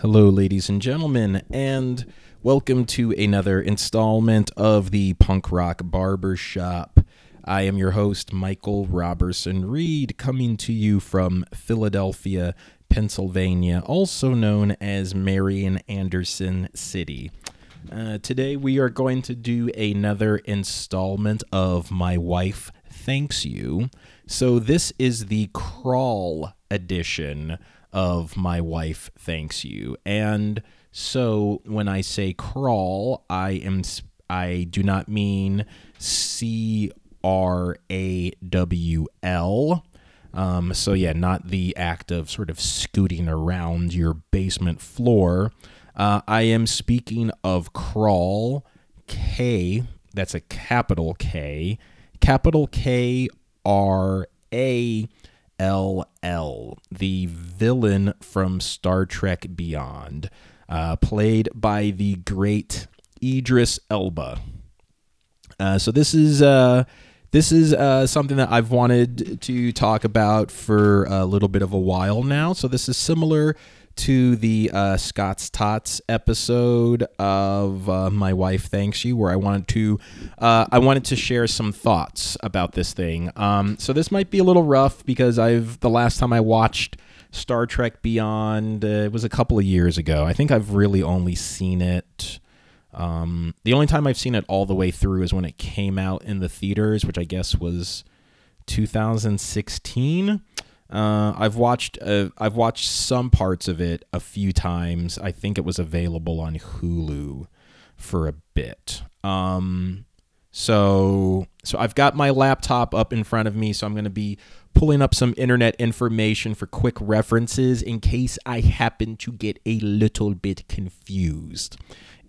Hello, ladies and gentlemen, and welcome to another installment of the Punk Rock Barbershop. I am your host, Michael Roberson Reid, coming to you from Philadelphia, Pennsylvania, also known as Marian Anderson City. Uh, today, we are going to do another installment of My Wife Thanks You. So, this is the Krall edition of My Wife Thanks You. And so, when I say Krall, I am. I do not mean C R A W L. Um, so, yeah, not the act of sort of scooting around your basement floor. Uh, I am speaking of Krall K, that's a capital K, capital K R A L L, the villain from Star Trek Beyond, uh, played by the great Idris Elba. Uh, so this is uh, this is uh, something that I've wanted to talk about for a little bit of a while now. So this is similar to the uh, Scott's Tots episode of uh, My Wife Thanks You, where I wanted to uh, I wanted to share some thoughts about this thing. Um, so this might be a little rough because I've the last time I watched Star Trek Beyond uh, it was a couple of years ago. I think I've really only seen it. Um, the only time I've seen it all the way through is when it came out in the theaters, which I guess was 2016. Uh, I've watched uh, I've watched some parts of it a few times. I think it was available on Hulu for a bit. Um, so so I've got my laptop up in front of me, so I'm going to be pulling up some internet information for quick references in case I happen to get a little bit confused.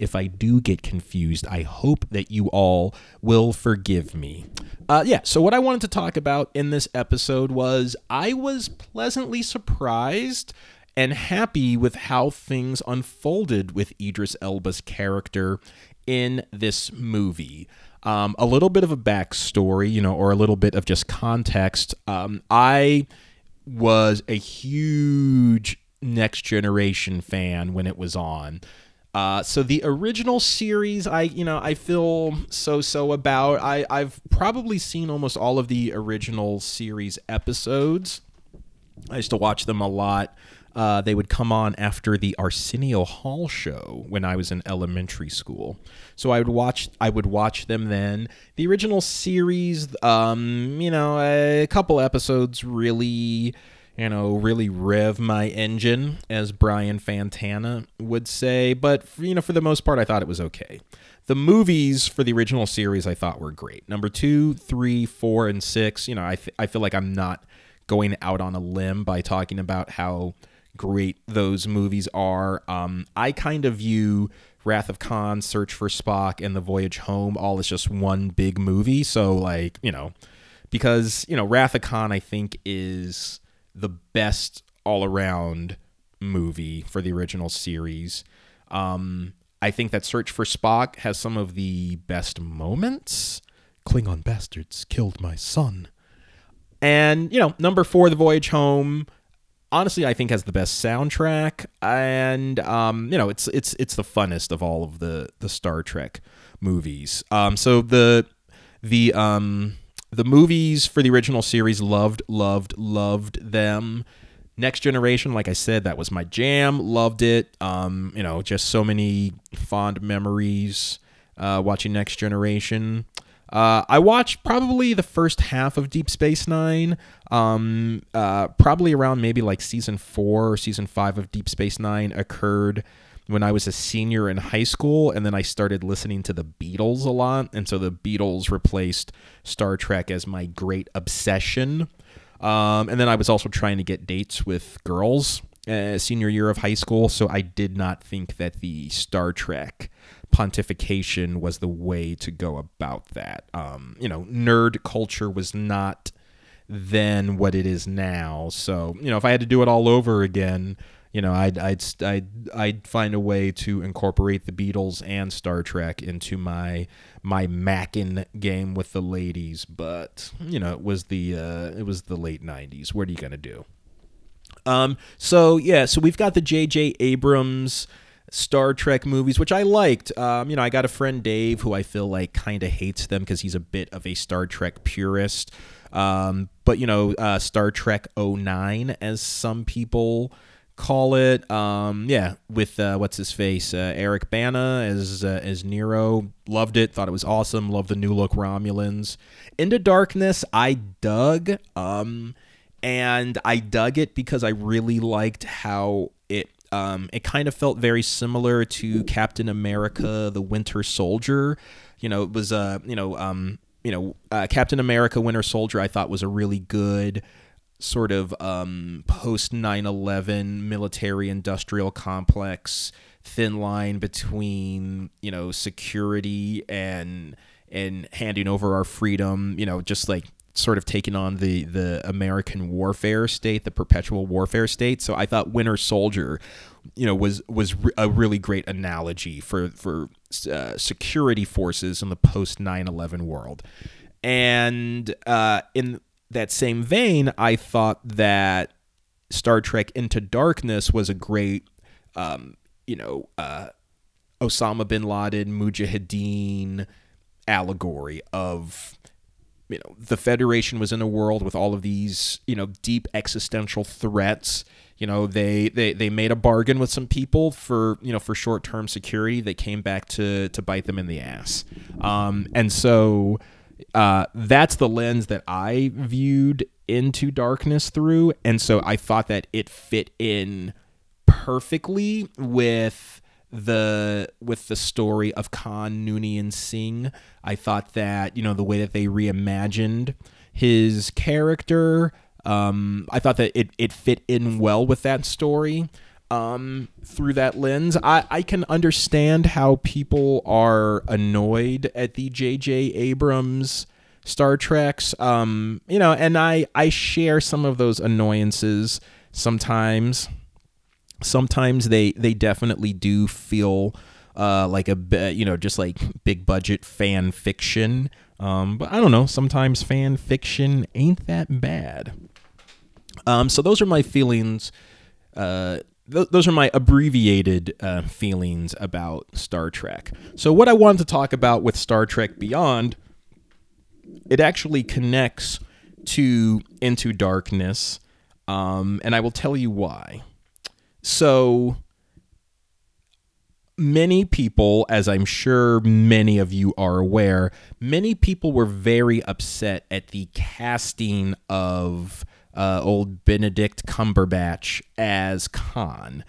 If I do get confused, I hope that you all will forgive me. Uh, yeah, so what I wanted to talk about in this episode was I was pleasantly surprised and happy with how things unfolded with Idris Elba's character in this movie. Um, a little bit of a backstory, you know, or a little bit of just context. Um, I was a huge Next Generation fan when it was on. Uh, so the original series, I you know I feel so so about. I I've probably seen almost all of the original series episodes. I used to watch them a lot. Uh, they would come on after the Arsenio Hall show when I was in elementary school. So I would watch. I would watch them then. The original series, um, you know, a couple episodes really you know, really rev my engine, as Brian Fantana would say. But, you know, for the most part, I thought it was okay. The movies for the original series I thought were great. Number two, three, four, and six, you know, I, th- I feel like I'm not going out on a limb by talking about how great those movies are. Um, I kind of view Wrath of Khan, Search for Spock, and The Voyage Home all as just one big movie. So, like, you know, because, you know, Wrath of Khan, I think, is the best all around movie for the original series. Um, I think that Search for Spock has some of the best moments. Klingon bastards killed my son. And, you know, number four, The Voyage Home, honestly, I think has the best soundtrack. And, um, you know, it's it's it's the funnest of all of the, the Star Trek movies. Um, so the the um the movies for the original series loved loved loved them. Next generation like i said that was my jam. Loved it. Um you know just so many fond memories uh watching next generation. Uh, I watched probably the first half of Deep Space Nine, um, uh, probably around maybe like season four or season five of Deep Space Nine occurred when I was a senior in high school, and then I started listening to the Beatles a lot, and so the Beatles replaced Star Trek as my great obsession. Um, and then I was also trying to get dates with girls uh, senior year of high school, so I did not think that the Star Trek pontification was the way to go about that. Um, you know, nerd culture was not then what it is now. So, you know, if I had to do it all over again, you know, I'd I'd I'd I'd find a way to incorporate the Beatles and Star Trek into my my mackin game with the ladies, but you know, it was the uh, it was the late '90s. What are you gonna do? Um, so yeah, so we've got the J.J. Abrams Star Trek movies, which I liked. Um, you know, I got a friend Dave who I feel like kind of hates them because he's a bit of a Star Trek purist. Um, but you know, uh, Star Trek 09, as some people call it. Um, yeah, with uh, what's his face, uh, Eric Bana as uh, as Nero. Loved it. Thought it was awesome. Loved the new look Romulans. Into Darkness, I dug. Um, and I dug it because I really liked how it um, it kind of felt very similar to Captain America: The Winter Soldier. You know, it was a uh, you know um, you know uh, Captain America: Winter Soldier. I thought was a really good sort of um, post 9/11 military industrial complex thin line between you know security and and handing over our freedom you know just like sort of taking on the the American warfare state, the perpetual warfare state. So I thought Winter Soldier, you know, was was a really great analogy for for uh, security forces in the post 9/11 world. And uh, in that same vein, I thought that Star Trek Into Darkness was a great, um, you know, uh, Osama bin Laden, Mujahideen allegory of you know the federation was in a world with all of these you know deep existential threats. You know they they they made a bargain with some people for you know for short-term security. They came back to to bite them in the ass. Um, and so uh, that's the lens that i viewed into darkness through and so i thought that it fit in perfectly with the with the story of Khan Noonien Singh. I thought that you know the way that they reimagined his character. Um, I thought that it, it fit in well with that story um, through that lens. I, I can understand how people are annoyed at the J.J. Abrams Star Treks. Um, you know, and I, I share some of those annoyances sometimes sometimes they they definitely do feel uh, like a you know just like big budget fan fiction. Um, but I don't know. Sometimes fan fiction ain't that bad. Um, so those are my feelings. Uh, th- those are my abbreviated uh, feelings about Star Trek. So what I wanted to talk about with Star Trek Beyond, it actually connects to Into Darkness, um, and I will tell you why. So many people, as I'm sure many of you are aware, many people were very upset at the casting of uh, old Benedict Cumberbatch as Khan.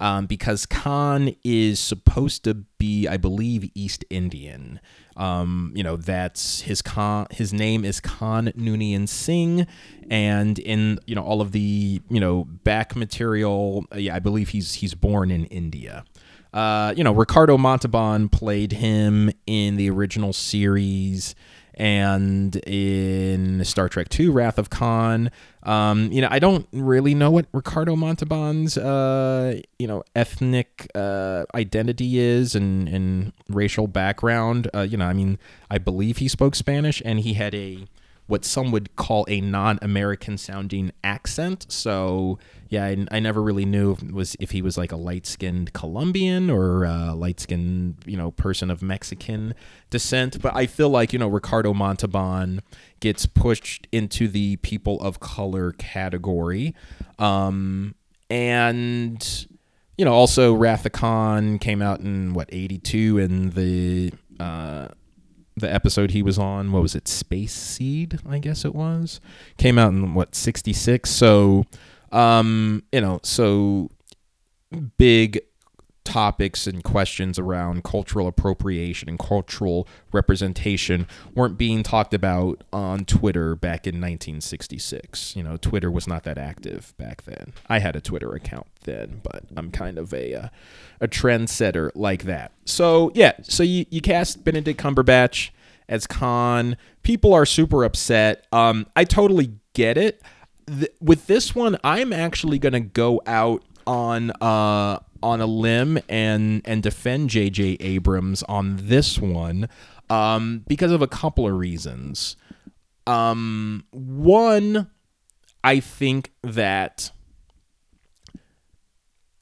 Um, because Khan is supposed to be, I believe, East Indian. Um, you know, that's his Khan. His name is Khan Noonien Singh, and in you know all of the you know back material, yeah, I believe he's he's born in India. Uh, you know, Ricardo Montalban played him in the original series and in Star Trek II, Wrath of Khan. Um, you know, I don't really know what Ricardo Montalban's uh, you know ethnic uh, identity is and and racial background. Uh, you know, I mean, I believe he spoke Spanish and he had a what some would call a non-American sounding accent. So yeah, I, I never really knew if was if he was like a light-skinned Colombian or a light-skinned you know person of Mexican descent. But I feel like you know Ricardo Montalban gets pushed into the people of color category, um, and you know also Khan came out in what '82 and the uh, the episode he was on, what was it, Space Seed, I guess it was, came out in what sixty six. So, um, you know, so big topics and questions around cultural appropriation and cultural representation weren't being talked about on Twitter back in 1966. You know, Twitter was not that active back then. I had a Twitter account then, but I'm kind of a uh, a trendsetter like that. So yeah, so you you cast Benedict Cumberbatch as Khan. People are super upset. Um, I totally get it. Th- with this one, I'm actually gonna go out on uh on a limb and and defend J.J. Abrams on this one um, because of a couple of reasons. Um, one, I think that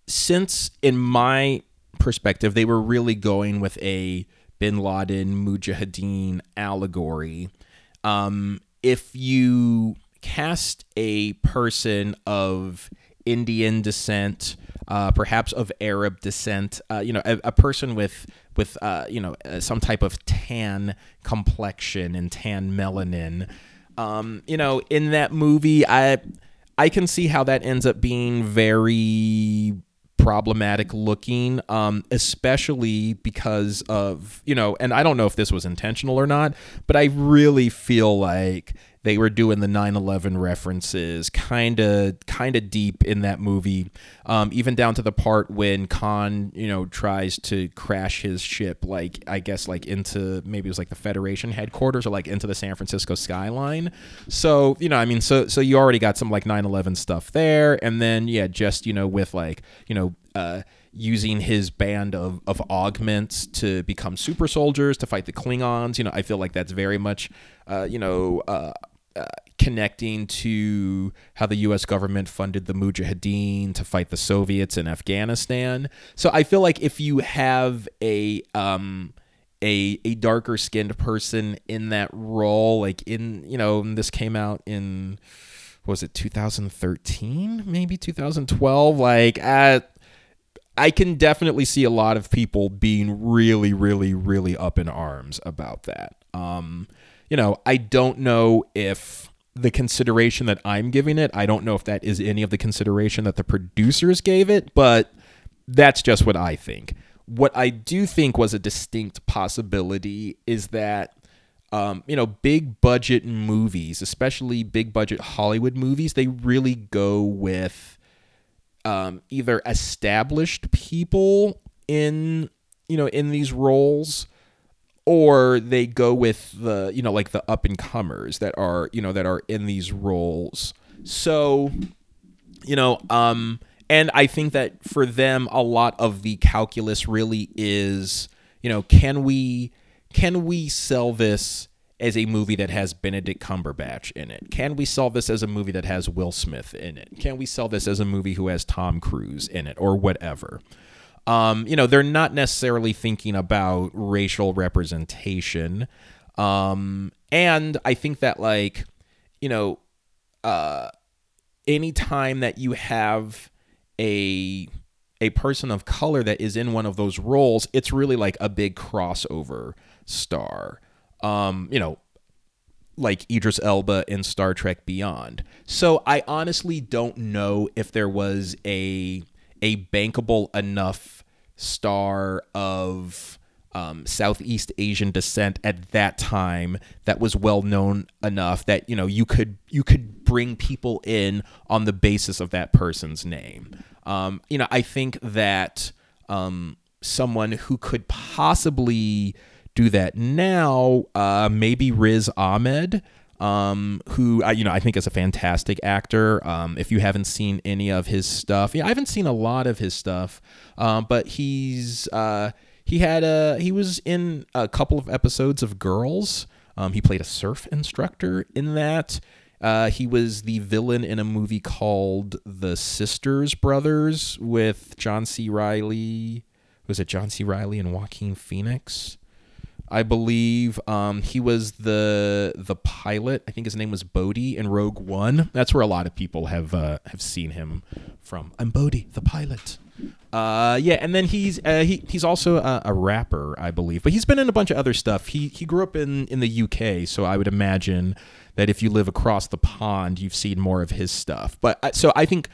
since in my perspective, they were really going with a bin Laden Mujahideen allegory. Um, if you cast a person of Indian descent, uh, perhaps of Arab descent, uh, you know, a, a, person with with uh, you know uh, some type of tan complexion and tan melanin. Um, you know, in that movie, I I can see how that ends up being very problematic looking, um, especially because of, you know, and I don't know if this was intentional or not, but I really feel like they were doing the 9/11 references kind of kind of deep in that movie um, even down to the part when Khan you know tries to crash his ship like I guess like into maybe it was like the Federation headquarters or like into the San Francisco skyline so you know I mean so so you already got some like 9/11 stuff there and then yeah just you know with like you know uh using his band of, of augments to become super soldiers to fight the Klingons. You know, I feel like that's very much, uh, you know, uh, connecting to how the U.S. government funded the Mujahideen to fight the Soviets in Afghanistan. So I feel like if you have a um, a a darker skinned person in that role, like in you know this came out in was it 2013 maybe 2012 like at I can definitely see a lot of people being really, really, really up in arms about that. Um, you know, I don't know if the consideration that I'm giving it, I don't know if that is any of the consideration that the producers gave it, but that's just what I think. What I do think was a distinct possibility is that um, you know, big budget movies, especially big budget Hollywood movies, they really go with um, either established people in you know in these roles or they go with the you know like the up and comers that are you know that are in these roles so you know um and i think that for them a lot of the calculus really is you know can we can we sell this as a movie that has Benedict Cumberbatch in it? Can we sell this as a movie that has Will Smith in it? Can we sell this as a movie who has Tom Cruise in it or whatever? Um, you know, they're not necessarily thinking about racial representation. Um, and I think that like, you know, uh, anytime that you have a a person of color that is in one of those roles, it's really like a big crossover star. Um, you know, like Idris Elba in Star Trek Beyond. So I honestly don't know if there was a a bankable enough star of um, Southeast Asian descent at that time that was well known enough that you know you could you could bring people in on the basis of that person's name. Um, you know, I think that um, someone who could possibly do that now, uh, maybe Riz Ahmed um, who I, you know I think is a fantastic actor. Um, if you haven't seen any of his stuff, yeah, I haven't seen a lot of his stuff, um, but he's uh, he had a he was in a couple of episodes of Girls. Um, he played a surf instructor in that. Uh, he was the villain in a movie called The Sisters Brothers with John C. Reilly. Was it John C. Reilly and Joaquin Phoenix? I believe um, he was the the pilot. I think his name was Bodhi in Rogue One. That's where a lot of people have uh, have seen him from. I'm Bodhi, the pilot. Uh, yeah, and then he's uh, he he's also a, a, rapper, I believe, but he's been in a bunch of other stuff. He he grew up in in the UK, so I would imagine that if you live across the pond, you've seen more of his stuff. But uh, so I think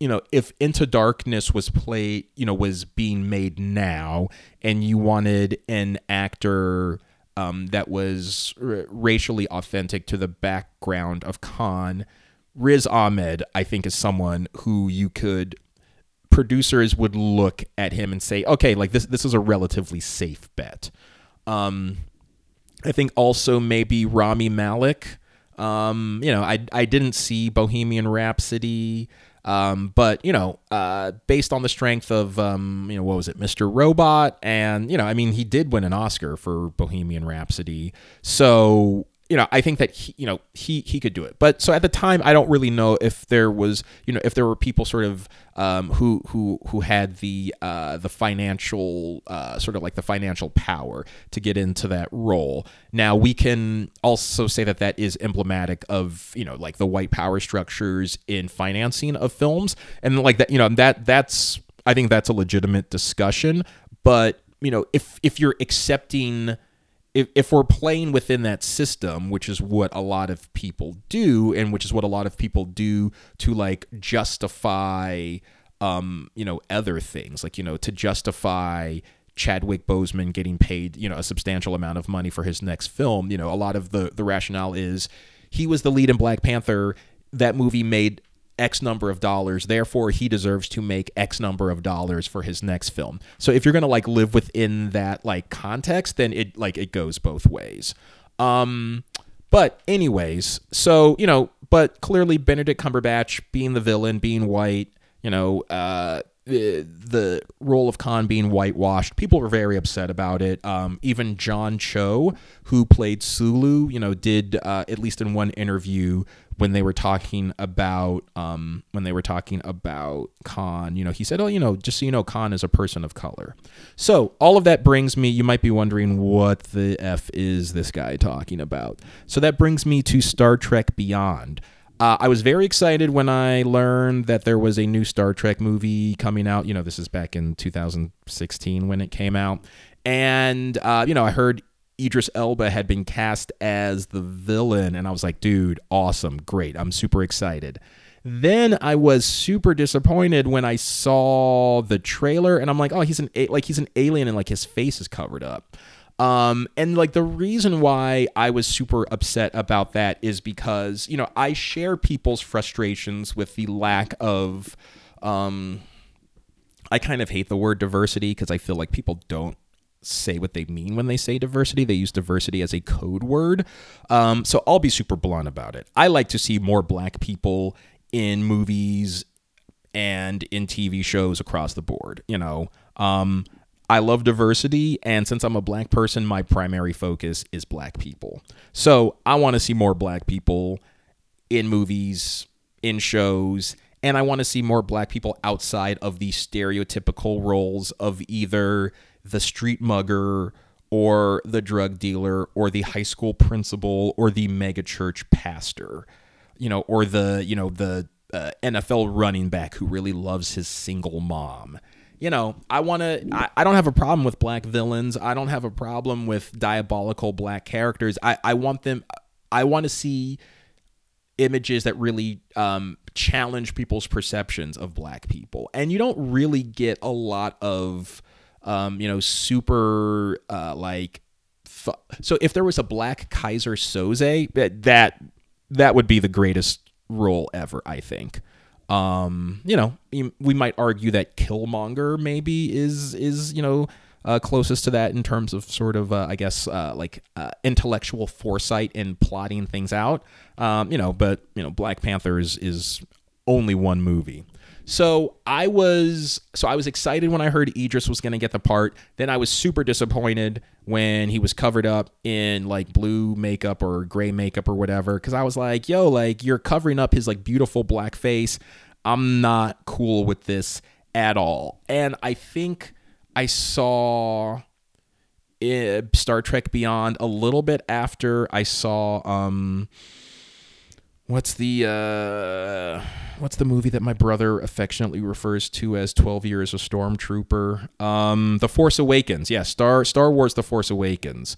you know, if Into Darkness was played, you know, was being made now, and you wanted an actor um, that was r- racially authentic to the background of Khan, Riz Ahmed, I think, is someone who you could producers would look at him and say, okay, like this, this is a relatively safe bet. Um, I think also maybe Rami Malek. Um, you know, I I didn't see Bohemian Rhapsody. Um, but you know, uh, based on the strength of um, you know what was it, Mr. Robot, and you know, I mean, he did win an Oscar for Bohemian Rhapsody, so you know, I think that he, you know, he he could do it. But so at the time, I don't really know if there was, you know, if there were people sort of um, who who who had the uh, the financial uh, sort of like the financial power to get into that role. Now we can also say that that is emblematic of you know like the white power structures in financing of films, and like that, you know, that that's I think that's a legitimate discussion. But you know, if if you're accepting if, if we're playing within that system, which is what a lot of people do, and which is what a lot of people do to like justify, um, you know, other things, like you know, to justify Chadwick Boseman getting paid, you know, a substantial amount of money for his next film. You know, a lot of the the rationale is he was the lead in Black Panther. That movie made X number of dollars, therefore he deserves to make X number of dollars for his next film. So if you're gonna like live within that like context, then it like it goes both ways. Um but anyways, so you know, but clearly Benedict Cumberbatch being the villain, being white, you know, uh the, the role of Khan being whitewashed, people were very upset about it. Um, even John Cho, who played Sulu, you know, did uh, at least in one interview when they were talking about um, when they were talking about Khan, you know, he said, "Oh, you know, just so you know, Khan is a person of color." So all of that brings me. You might be wondering what the f is this guy talking about. So that brings me to Star Trek Beyond. Uh, I was very excited when I learned that there was a new Star Trek movie coming out. You know, this is back in 2016 when it came out. And, uh, you know, I heard Idris Elba had been cast as the villain, and I was like, dude, awesome, great. I'm super excited. Then I was super disappointed when I saw the trailer, and I'm like, oh, he's an like he's an alien, and like his face is covered up. Um, and like the reason why I was super upset about that is because you know I share people's frustrations with the lack of, um, I kind of hate the word diversity because I feel like people don't say what they mean when they say diversity. They use diversity as a code word. Um, so I'll be super blunt about it. I like to see more black people in movies and in TV shows across the board. You know, um, I love diversity, and since I'm a black person, my primary focus is black people. So I want to see more black people in movies, in shows, and I want to see more black people outside of the stereotypical roles of either the street mugger or the drug dealer or the high school principal or the megachurch pastor, you know, or the, you know, the uh, NFL running back who really loves his single mom. You know, I want to, I, I don't have a problem with black villains. I don't have a problem with diabolical black characters. I, I want them, I want to see images that really um, challenge people's perceptions of black people. And you don't really get a lot of um, you know, super uh, like. So if there was a black Kaiser that that that would be the greatest role ever, I think. Um, you know, we might argue that Killmonger maybe is is you know uh, closest to that in terms of sort of uh, I guess uh, like uh, intellectual foresight in plotting things out. Um, you know, but you know, Black Panther is is only one movie. So I was so I was excited when I heard Idris was going to get the part. Then I was super disappointed when he was covered up in like blue makeup or gray makeup or whatever cuz I was like, "Yo, like you're covering up his like beautiful black face. I'm not cool with this at all." And I think I saw it, Star Trek Beyond a little bit after I saw um what's the uh what's the movie that my brother affectionately refers to as 12 years a stormtrooper? Um the force awakens. Yeah star star wars the force awakens.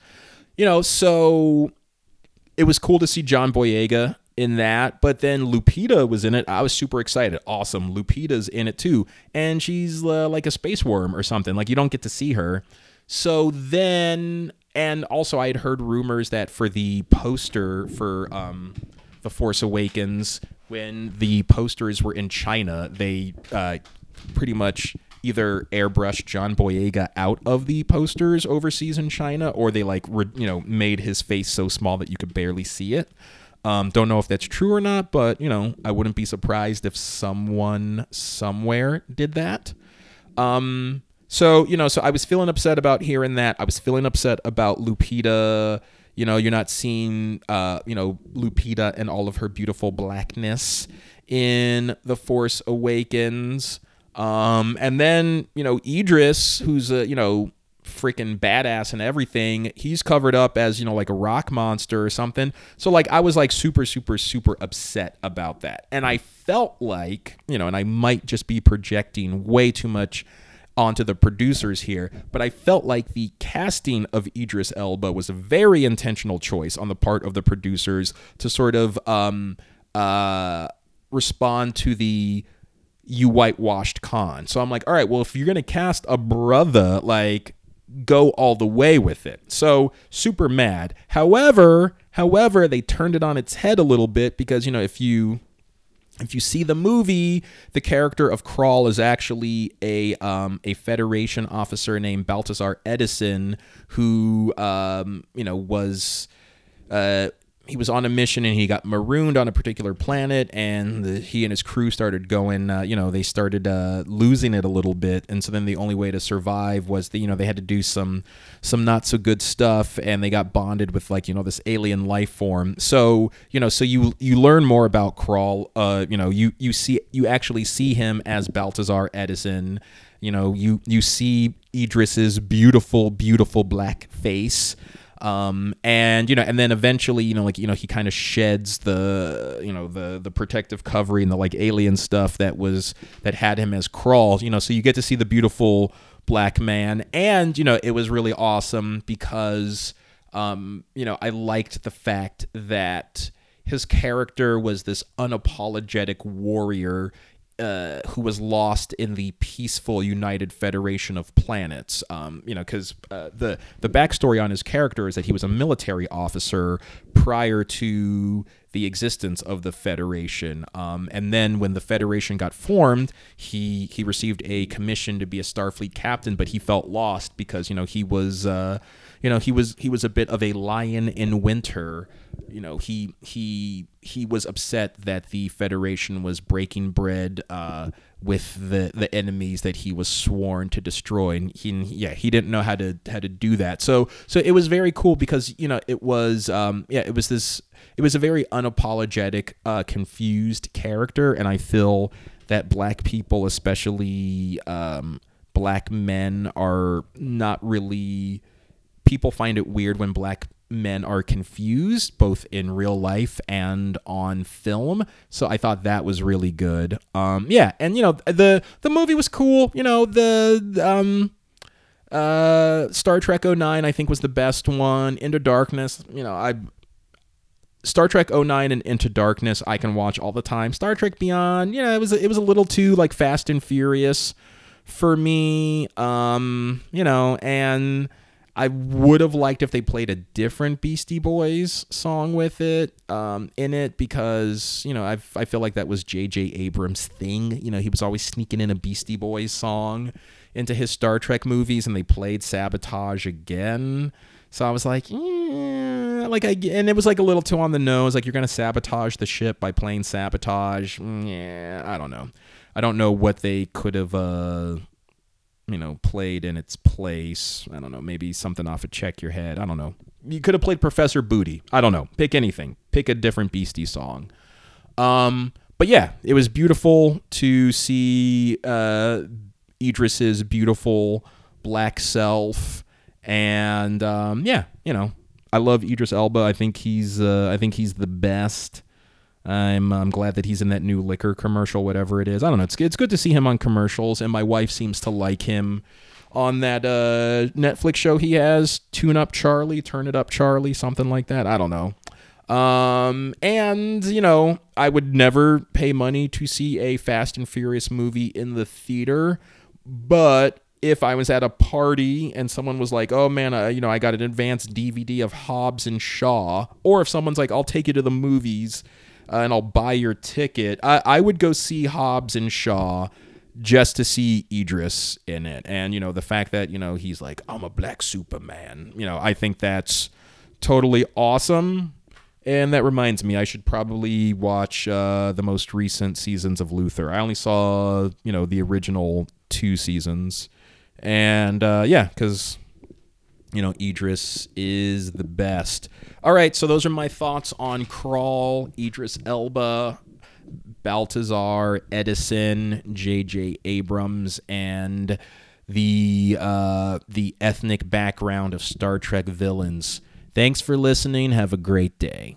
You know so it was cool to see john boyega in that but then lupita was in it. I was super excited. Awesome. Lupita's in it too. And she's uh, like a space worm or something. Like you don't get to see her. So then and also i had heard rumors that for the poster for um the Force Awakens, when the posters were in China, they uh, pretty much either airbrushed John Boyega out of the posters overseas in China, or they like re- you know made his face so small that you could barely see it. Um, don't know if that's true or not, but you know I wouldn't be surprised if someone somewhere did that. Um, so you know, so I was feeling upset about hearing that. I was feeling upset about Lupita You know, you're not seeing, uh, you know, Lupita and all of her beautiful blackness in The Force Awakens. Um, and then, you know, Idris, who's a, you know, freaking badass and everything, he's covered up as, you know, like a rock monster or something. So, like, I was like super, super, super upset about that. And I felt like, you know, and I might just be projecting way too much onto the producers here, but I felt like the casting of Idris Elba was a very intentional choice on the part of the producers to sort of um, uh, respond to the you whitewashed Khan. So I'm like, all right, well, if you're gonna cast a brother, like go all the way with it. So super mad. However, however, they turned it on its head a little bit because you know if you if you see the movie, the character of Krall is actually a um, a Federation officer named Balthazar Edison, who um, you know was uh, he was on a mission and he got marooned on a particular planet and the, he and his crew started going uh, you know they started uh, losing it a little bit. And so then the only way to survive was that you know they had to do some some not so good stuff and they got bonded with like you know this alien life form. So you know so you you learn more about Krall uh you know you you see you actually see him as Balthazar Edison. You know you you see Idris's beautiful beautiful black face um, and you know, and then eventually, you know, like you know, he kind of sheds the you know the the protective covering, and the like alien stuff that was that had him as Krall. You know, so you get to see the beautiful black man, and you know, it was really awesome because um, you know, I liked the fact that his character was this unapologetic warrior uh, who was lost in the peaceful United Federation of Planets. Um, you know, because uh, the the backstory on his character is that he was a military officer prior to the existence of the Federation. Um, and then when the Federation got formed, he he received a commission to be a Starfleet captain, but he felt lost because you know he was uh, you know he was he was a bit of a lion in winter you know he he he was upset that the Federation was breaking bread uh, with the the enemies that he was sworn to destroy, and he yeah he didn't know how to how to do that. So so it was very cool because you know it was um, yeah it was this it was a very unapologetic uh, confused character, and I feel that black people, especially um, black men, are not really people find it weird when black men are confused both in real life and on film so i thought that was really good um yeah and you know the the movie was cool you know the um uh star trek 09 i think was the best one into darkness you know i Star Trek 09 and Into Darkness I can watch all the time. Star Trek Beyond, you know, it was it was a little too like Fast and Furious for me. Um, you know, and I would have liked if they played a different Beastie Boys song with it um, in it because you know I I feel like that was J.J. Abrams' thing. You know he was always sneaking in a Beastie Boys song into his Star Trek movies, and they played Sabotage again. So I was like, like I and it was like a little too on the nose. Like you're gonna sabotage the ship by playing Sabotage. Mm, yeah, I don't know. I don't know what they could have. Uh, you know, played in its place. I don't know, maybe something off of Check Your Head. I don't know. You could have played Professor Booty. I don't know. Pick anything. Pick a different Beastie song. Um, but yeah, it was beautiful to see uh, Idris's beautiful black self, and um, yeah, you know, I love Idris Elba. I think he's uh, I think he's the best. I'm I'm glad that he's in that new liquor commercial, whatever it is. I don't know. It's it's good to see him on commercials, and my wife seems to like him on that uh, Netflix show he has, Tune Up Charlie, Turn It Up Charlie, something like that. I don't know. Um, and you know, I would never pay money to see a Fast and Furious movie in the theater, but if I was at a party and someone was like, "Oh man, uh, you know, I got an advanced DVD of Hobbs and Shaw," or if someone's like, "I'll take you to the movies," uh, and I'll buy your ticket. I, I would go see Hobbs and Shaw just to see Idris in it. And, you know, the fact that, you know, he's like, I'm a black Superman, you know, I think that's totally awesome. And that reminds me, I should probably watch uh, the most recent seasons of Luther. I only saw, you know, the original two seasons. And uh, yeah, because you know, Idris is the best. All right, so those are my thoughts on Krall, Idris Elba, Balthazar, Edison, J.J. Abrams, and the uh, the ethnic background of Star Trek villains. Thanks for listening. Have a great day.